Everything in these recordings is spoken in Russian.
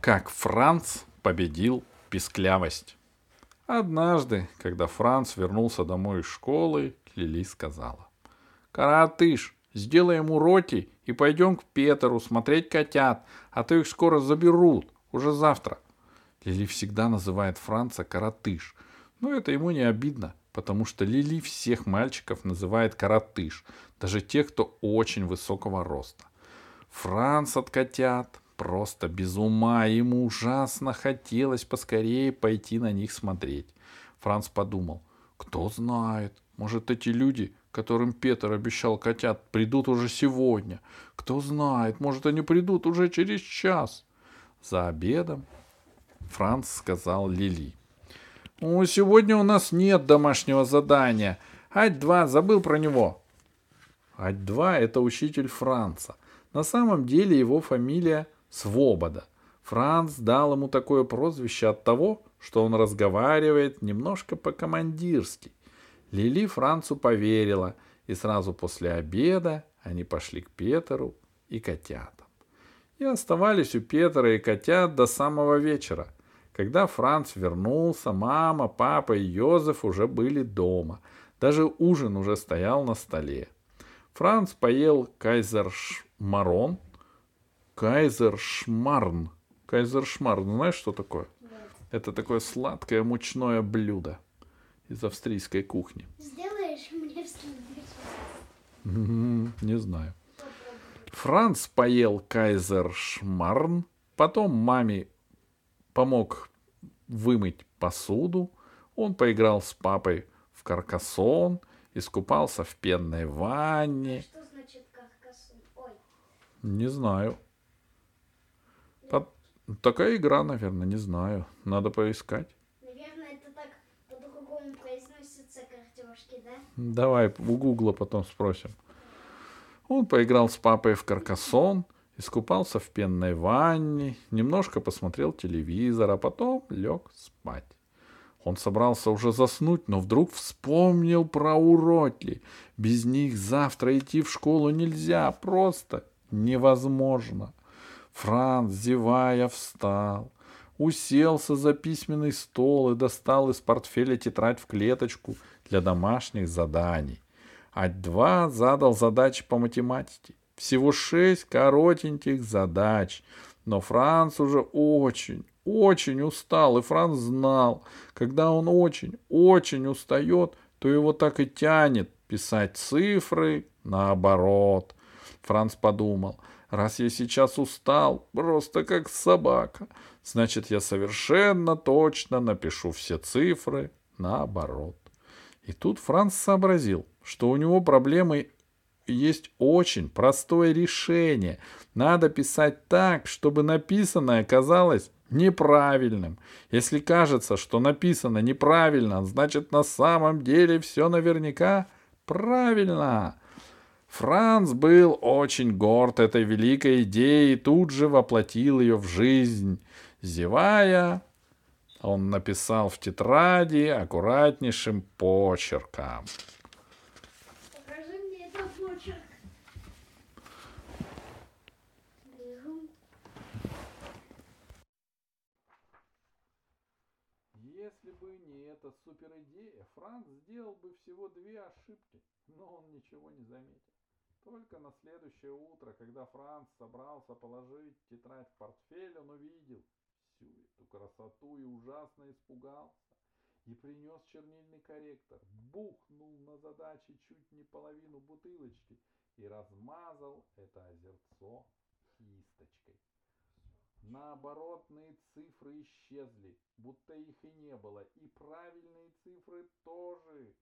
Как Франц победил писклявость. Однажды, когда Франц вернулся домой из школы, Лили сказала. «Каратыш, сделаем уроки и пойдем к Петеру смотреть котят, а то их скоро заберут, уже завтра». Лили всегда называет Франца Каратыш, но это ему не обидно, потому что Лили всех мальчиков называет Каратыш, даже тех, кто очень высокого роста. Франц от котят просто без ума, ему ужасно хотелось поскорее пойти на них смотреть. Франц подумал, кто знает, может эти люди, которым Петр обещал котят, придут уже сегодня. Кто знает, может они придут уже через час. За обедом Франц сказал Лили. «Ну, сегодня у нас нет домашнего задания. Ать-2 забыл про него. Ать-2 — это учитель Франца. На самом деле его фамилия Свобода. Франц дал ему такое прозвище от того, что он разговаривает немножко по-командирски. Лили Францу поверила, и сразу после обеда они пошли к Петеру и котятам. И оставались у Петра и котят до самого вечера. Когда Франц вернулся, мама, папа и Йозеф уже были дома. Даже ужин уже стоял на столе. Франц поел кайзершмарон, Кайзершмарн. Кайзершмарн, знаешь, что такое? Да. Это такое сладкое мучное блюдо из австрийской кухни. Сделаешь мне в Не знаю. Франц поел кайзершмарн, потом маме помог вымыть посуду, он поиграл с папой в каркасон, искупался в пенной ванне. Что значит каркасон? Ой. Не знаю. Такая игра, наверное, не знаю. Надо поискать. Наверное, это так по-другому произносится картошки, да? Давай у Гугла потом спросим. Он поиграл с папой в каркасон, искупался в пенной ванне, немножко посмотрел телевизор, а потом лег спать. Он собрался уже заснуть, но вдруг вспомнил про уроки. Без них завтра идти в школу нельзя, просто невозможно. Франц, зевая, встал, уселся за письменный стол и достал из портфеля тетрадь в клеточку для домашних заданий. Ать-2 задал задачи по математике. Всего шесть коротеньких задач. Но Франц уже очень, очень устал, и Франц знал, когда он очень, очень устает, то его так и тянет писать цифры наоборот. Франц подумал — Раз я сейчас устал, просто как собака, значит, я совершенно точно напишу все цифры наоборот. И тут Франц сообразил, что у него проблемы есть очень простое решение. Надо писать так, чтобы написанное казалось неправильным. Если кажется, что написано неправильно, значит на самом деле все наверняка правильно. Франц был очень горд этой великой идеей и тут же воплотил ее в жизнь. Зевая, он написал в тетради аккуратнейшим почерком. Покажи мне этот почерк. Если бы не эта суперидея, Франц сделал бы всего две ошибки, но он ничего не заметил. Только на следующее утро, когда Франц собрался положить тетрадь в портфель, он увидел всю эту красоту и ужасно испугался. И принес чернильный корректор, бухнул на задачи чуть не половину бутылочки и размазал это озерцо кисточкой. Наоборотные цифры исчезли, будто их и не было, и правильные цифры тоже.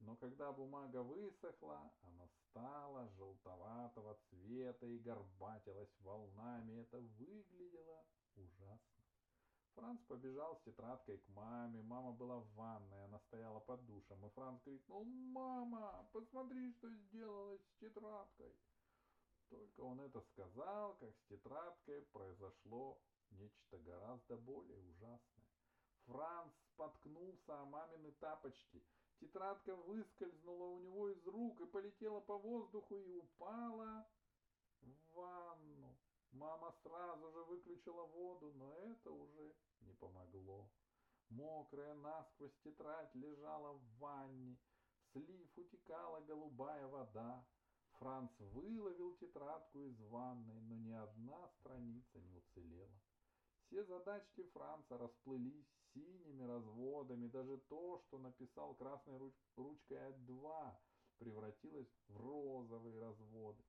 Но когда бумага высохла, она стала желтоватого цвета и горбатилась волнами. Это выглядело ужасно. Франц побежал с тетрадкой к маме. Мама была в ванной, она стояла под душем. И Франц крикнул, «Мама, посмотри, что сделалось с тетрадкой!» Только он это сказал, как с тетрадкой произошло нечто гораздо более ужасное. Франц споткнулся о мамины тапочки — Тетрадка выскользнула у него из рук и полетела по воздуху и упала в ванну. Мама сразу же выключила воду, но это уже не помогло. Мокрая насквозь тетрадь лежала в ванне, в слив утекала голубая вода. Франц выловил тетрадку из ванной, но ни одна страница не уцелела. Все задачки Франца расплылись синими разводами, даже то, что написал красной руч- ручкой А2, превратилось в розовые разводы.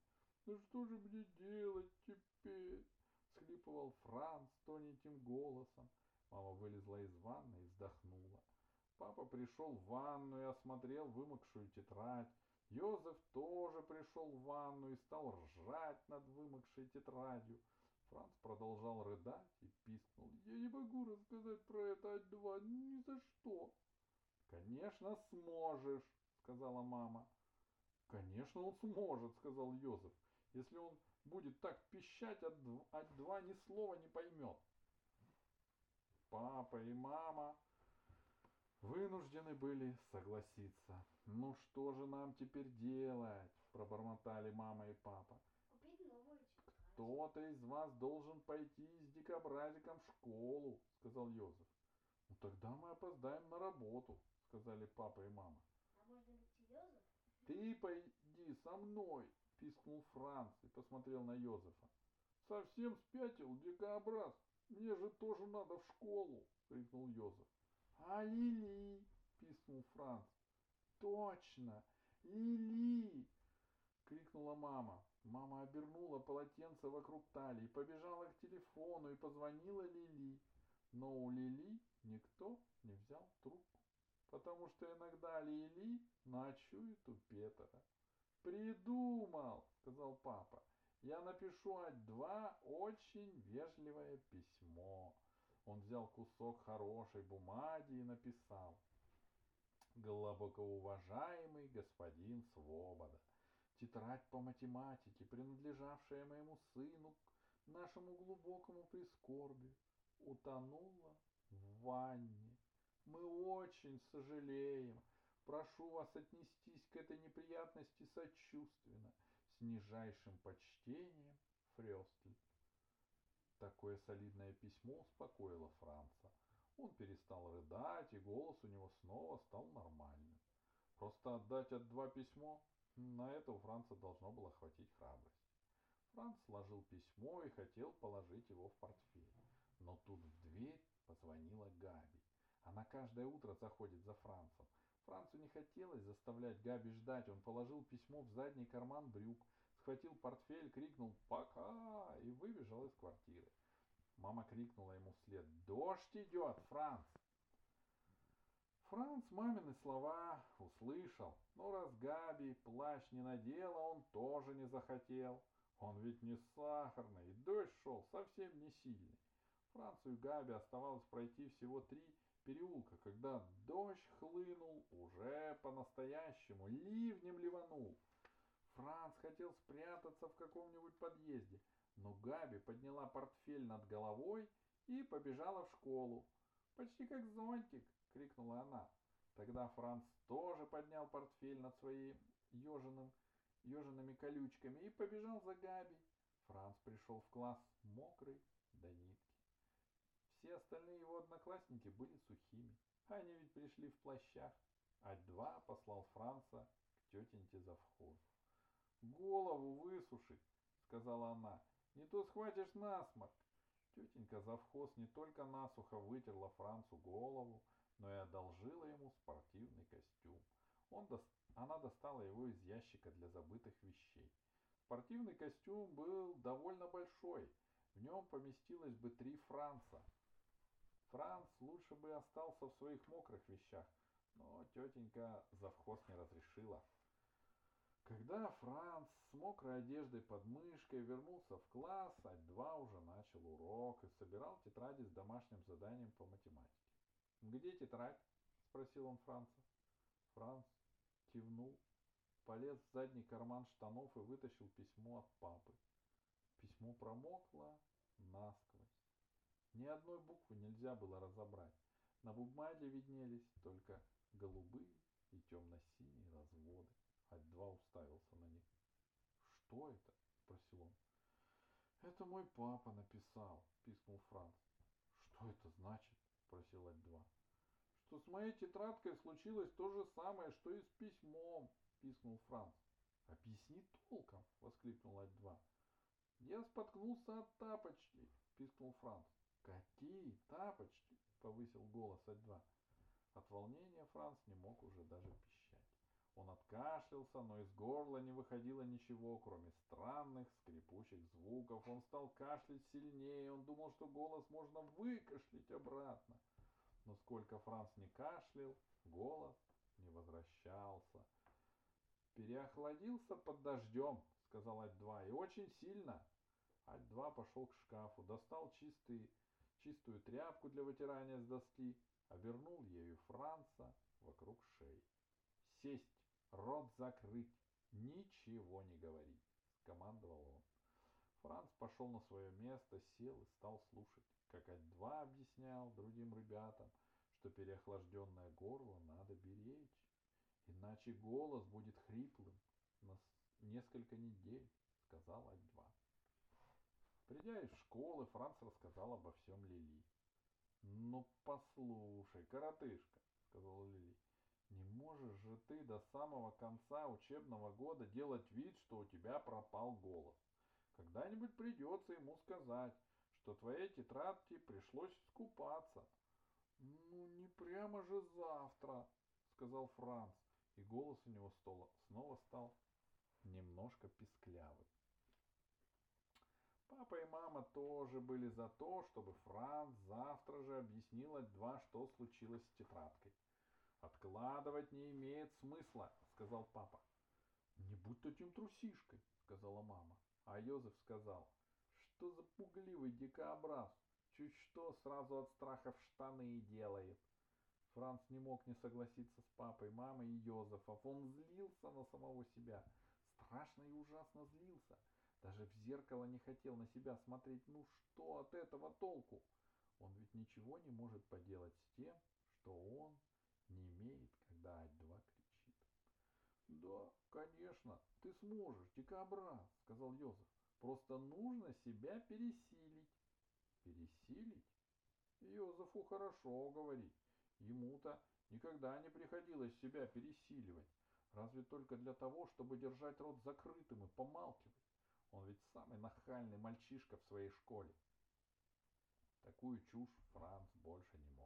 «Ну что же мне делать теперь?» — схлипывал Франц тоненьким голосом. Мама вылезла из ванны и вздохнула. Папа пришел в ванну и осмотрел вымокшую тетрадь. Йозеф тоже пришел в ванну и стал ржать над вымокшей тетрадью. Франц продолжал рыдать и пискнул. «Я не могу рассказать про это А2, ни за что!» «Конечно сможешь!» — сказала мама. «Конечно он сможет!» — сказал Йозеф. «Если он будет так пищать, А2 ни слова не поймет!» Папа и мама вынуждены были согласиться. «Ну что же нам теперь делать?» — пробормотали мама и папа. «Кто-то из вас должен пойти с дикобразиком в школу», — сказал Йозеф. «Ну тогда мы опоздаем на работу», — сказали папа и мама. А может быть Йозеф? «Ты пойди со мной», — пискнул Франц и посмотрел на Йозефа. «Совсем спятил, дикобраз? Мне же тоже надо в школу!» — крикнул Йозеф. «А Лили?» — пискнул Франц. «Точно! Лили!» — крикнула мама. Мама обернула полотенце вокруг талии, побежала к телефону и позвонила Лили. Но у Лили никто не взял трубку, потому что иногда Лили ночует у Петера. «Придумал!» — сказал папа. «Я напишу А2 очень вежливое письмо». Он взял кусок хорошей бумаги и написал. Глубоко уважаемый господин Свобода, тетрадь по математике, принадлежавшая моему сыну, нашему глубокому прискорбию, утонула в ванне. Мы очень сожалеем. Прошу вас отнестись к этой неприятности сочувственно, с нижайшим почтением, Фрёстль. Такое солидное письмо успокоило Франца. Он перестал рыдать, и голос у него снова стал нормальным. Просто отдать от два письмо, на это у Франца должно было хватить храбрости. Франц сложил письмо и хотел положить его в портфель. Но тут в дверь позвонила Габи. Она каждое утро заходит за Францем. Францу не хотелось заставлять Габи ждать. Он положил письмо в задний карман брюк, схватил портфель, крикнул «Пока!» и выбежал из квартиры. Мама крикнула ему вслед «Дождь идет, Франц!» Франц мамины слова услышал, но раз Габи плащ не надела, он тоже не захотел. Он ведь не сахарный, и дождь шел совсем не сильный. Францу и Габи оставалось пройти всего три переулка, когда дождь хлынул уже по-настоящему, ливнем ливанул. Франц хотел спрятаться в каком-нибудь подъезде, но Габи подняла портфель над головой и побежала в школу. «Почти как зонтик!» — крикнула она. Тогда Франц тоже поднял портфель над своим еженым, ежеными колючками и побежал за Габи. Франц пришел в класс мокрый до нитки. Все остальные его одноклассники были сухими. Они ведь пришли в плащах. А2 послал Франца к тетеньке завхозу. «Голову высушить», — сказала она, — «не то схватишь насморк». Тетенька завхоз не только насухо вытерла Францу голову, но и одолжила ему спортивный костюм. Он до... Она достала его из ящика для забытых вещей. Спортивный костюм был довольно большой. В нем поместилось бы три Франца. Франц лучше бы остался в своих мокрых вещах, но тетенька завхоз не разрешила. Когда Франц с мокрой одеждой под мышкой вернулся в класс, А2 уже начал урок и собирал тетради с домашним заданием по математике. «Где тетрадь?» — спросил он Франца. Франц кивнул, полез в задний карман штанов и вытащил письмо от папы. Письмо промокло насквозь. Ни одной буквы нельзя было разобрать. На бумаге виднелись только голубые и темно-синие разводы. А2 уставился на них. «Что это?» — спросил он. Это мой папа написал, пискнул Франц. Что это значит? Спросил Ать-2. Что с моей тетрадкой случилось то же самое, что и с письмом, пискнул Франц. Объясни толком, воскликнул Ать-2. Я споткнулся от тапочки, пискнул Франц. Какие тапочки? повысил голос Ать-2. От волнения Франц не мог уже даже пищать. Он откашлялся, но из горла не выходило ничего, кроме странных скрипучих звуков. Он стал кашлять сильнее, он думал, что голос можно выкашлять обратно. Но сколько Франц не кашлял, голос не возвращался. «Переохладился под дождем», — сказал Ать-2, — «и очень сильно». Ать-2 пошел к шкафу, достал чистый, чистую тряпку для вытирания с доски, обернул ею Франца вокруг шеи. «Сесть!» Рот закрыть, ничего не говорить, скомандовал он. Франц пошел на свое место, сел и стал слушать, как Ать-2 объяснял другим ребятам, что переохлажденное горло надо беречь, иначе голос будет хриплым на несколько недель, сказал Ать-2. Придя из школы, Франц рассказал обо всем Лили. «Ну, послушай, коротышка», — сказала Лили, не можешь же ты до самого конца учебного года делать вид, что у тебя пропал голос. Когда-нибудь придется ему сказать, что твоей тетрадке пришлось скупаться. Ну, не прямо же завтра, сказал Франц, и голос у него стола снова стал немножко писклявым. Папа и мама тоже были за то, чтобы Франц завтра же объяснил два, что случилось с тетрадкой. Откладывать не имеет смысла, сказал папа. Не будь таким трусишкой, сказала мама. А Йозеф сказал, что за пугливый дикообраз, чуть что сразу от страха в штаны делает. Франц не мог не согласиться с папой, мамой и Йозефом. Он злился на самого себя. Страшно и ужасно злился. Даже в зеркало не хотел на себя смотреть. Ну что от этого толку? Он ведь ничего не может поделать с тем, что он не имеет, когда Ать-2 кричит. Да, конечно, ты сможешь, дикобраз, сказал Йозеф. Просто нужно себя пересилить. Пересилить? Йозефу хорошо говорить. Ему-то никогда не приходилось себя пересиливать. Разве только для того, чтобы держать рот закрытым и помалкивать. Он ведь самый нахальный мальчишка в своей школе. Такую чушь Франц больше не.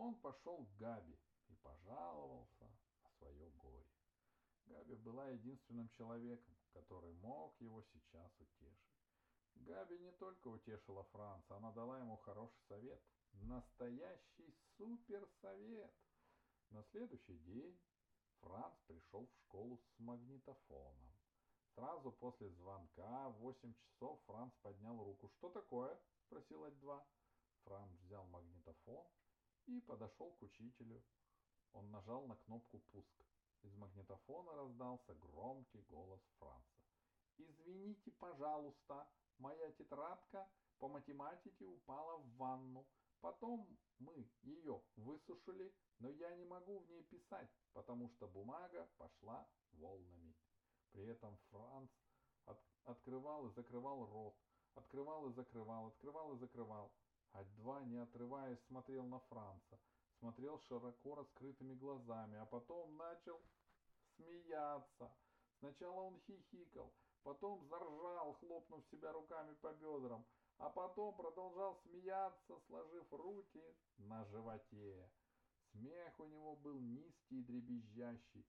Он пошел к Габи и пожаловался на свое горе. Габи была единственным человеком, который мог его сейчас утешить. Габи не только утешила Франца, она дала ему хороший совет. Настоящий суперсовет. На следующий день Франц пришел в школу с магнитофоном. Сразу после звонка в 8 часов Франц поднял руку. «Что такое?» — спросил Ать-2. Франц взял магнитофон и подошел к учителю. Он нажал на кнопку «Пуск». Из магнитофона раздался громкий голос Франца. «Извините, пожалуйста, моя тетрадка по математике упала в ванну. Потом мы ее высушили, но я не могу в ней писать, потому что бумага пошла волнами». При этом Франц от, открывал и закрывал рот, открывал и закрывал, открывал и закрывал. Ать-2, не отрываясь, смотрел на Франца, смотрел широко раскрытыми глазами, а потом начал смеяться. Сначала он хихикал, потом заржал, хлопнув себя руками по бедрам, а потом продолжал смеяться, сложив руки на животе. Смех у него был низкий и дребезжащий,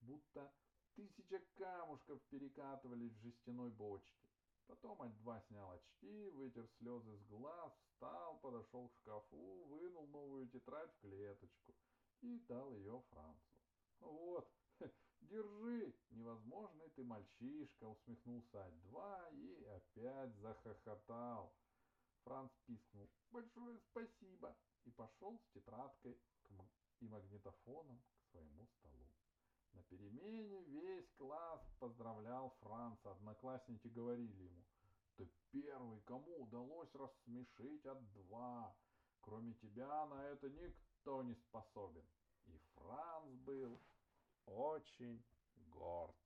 будто тысяча камушков перекатывались в жестяной бочке. Потом Ать-2 снял очки, вытер слезы с глаз, встал, подошел к шкафу, вынул новую тетрадь в клеточку и дал ее Францу. «Вот, держи, невозможный ты мальчишка!» — усмехнулся Ать-2 и опять захохотал. Франц пискнул «Большое спасибо!» и пошел с тетрадкой и магнитофоном к своему столу. На перемене весь класс поздравлял Франца. Одноклассники говорили ему, ты первый, кому удалось рассмешить от два. Кроме тебя на это никто не способен. И Франц был очень горд.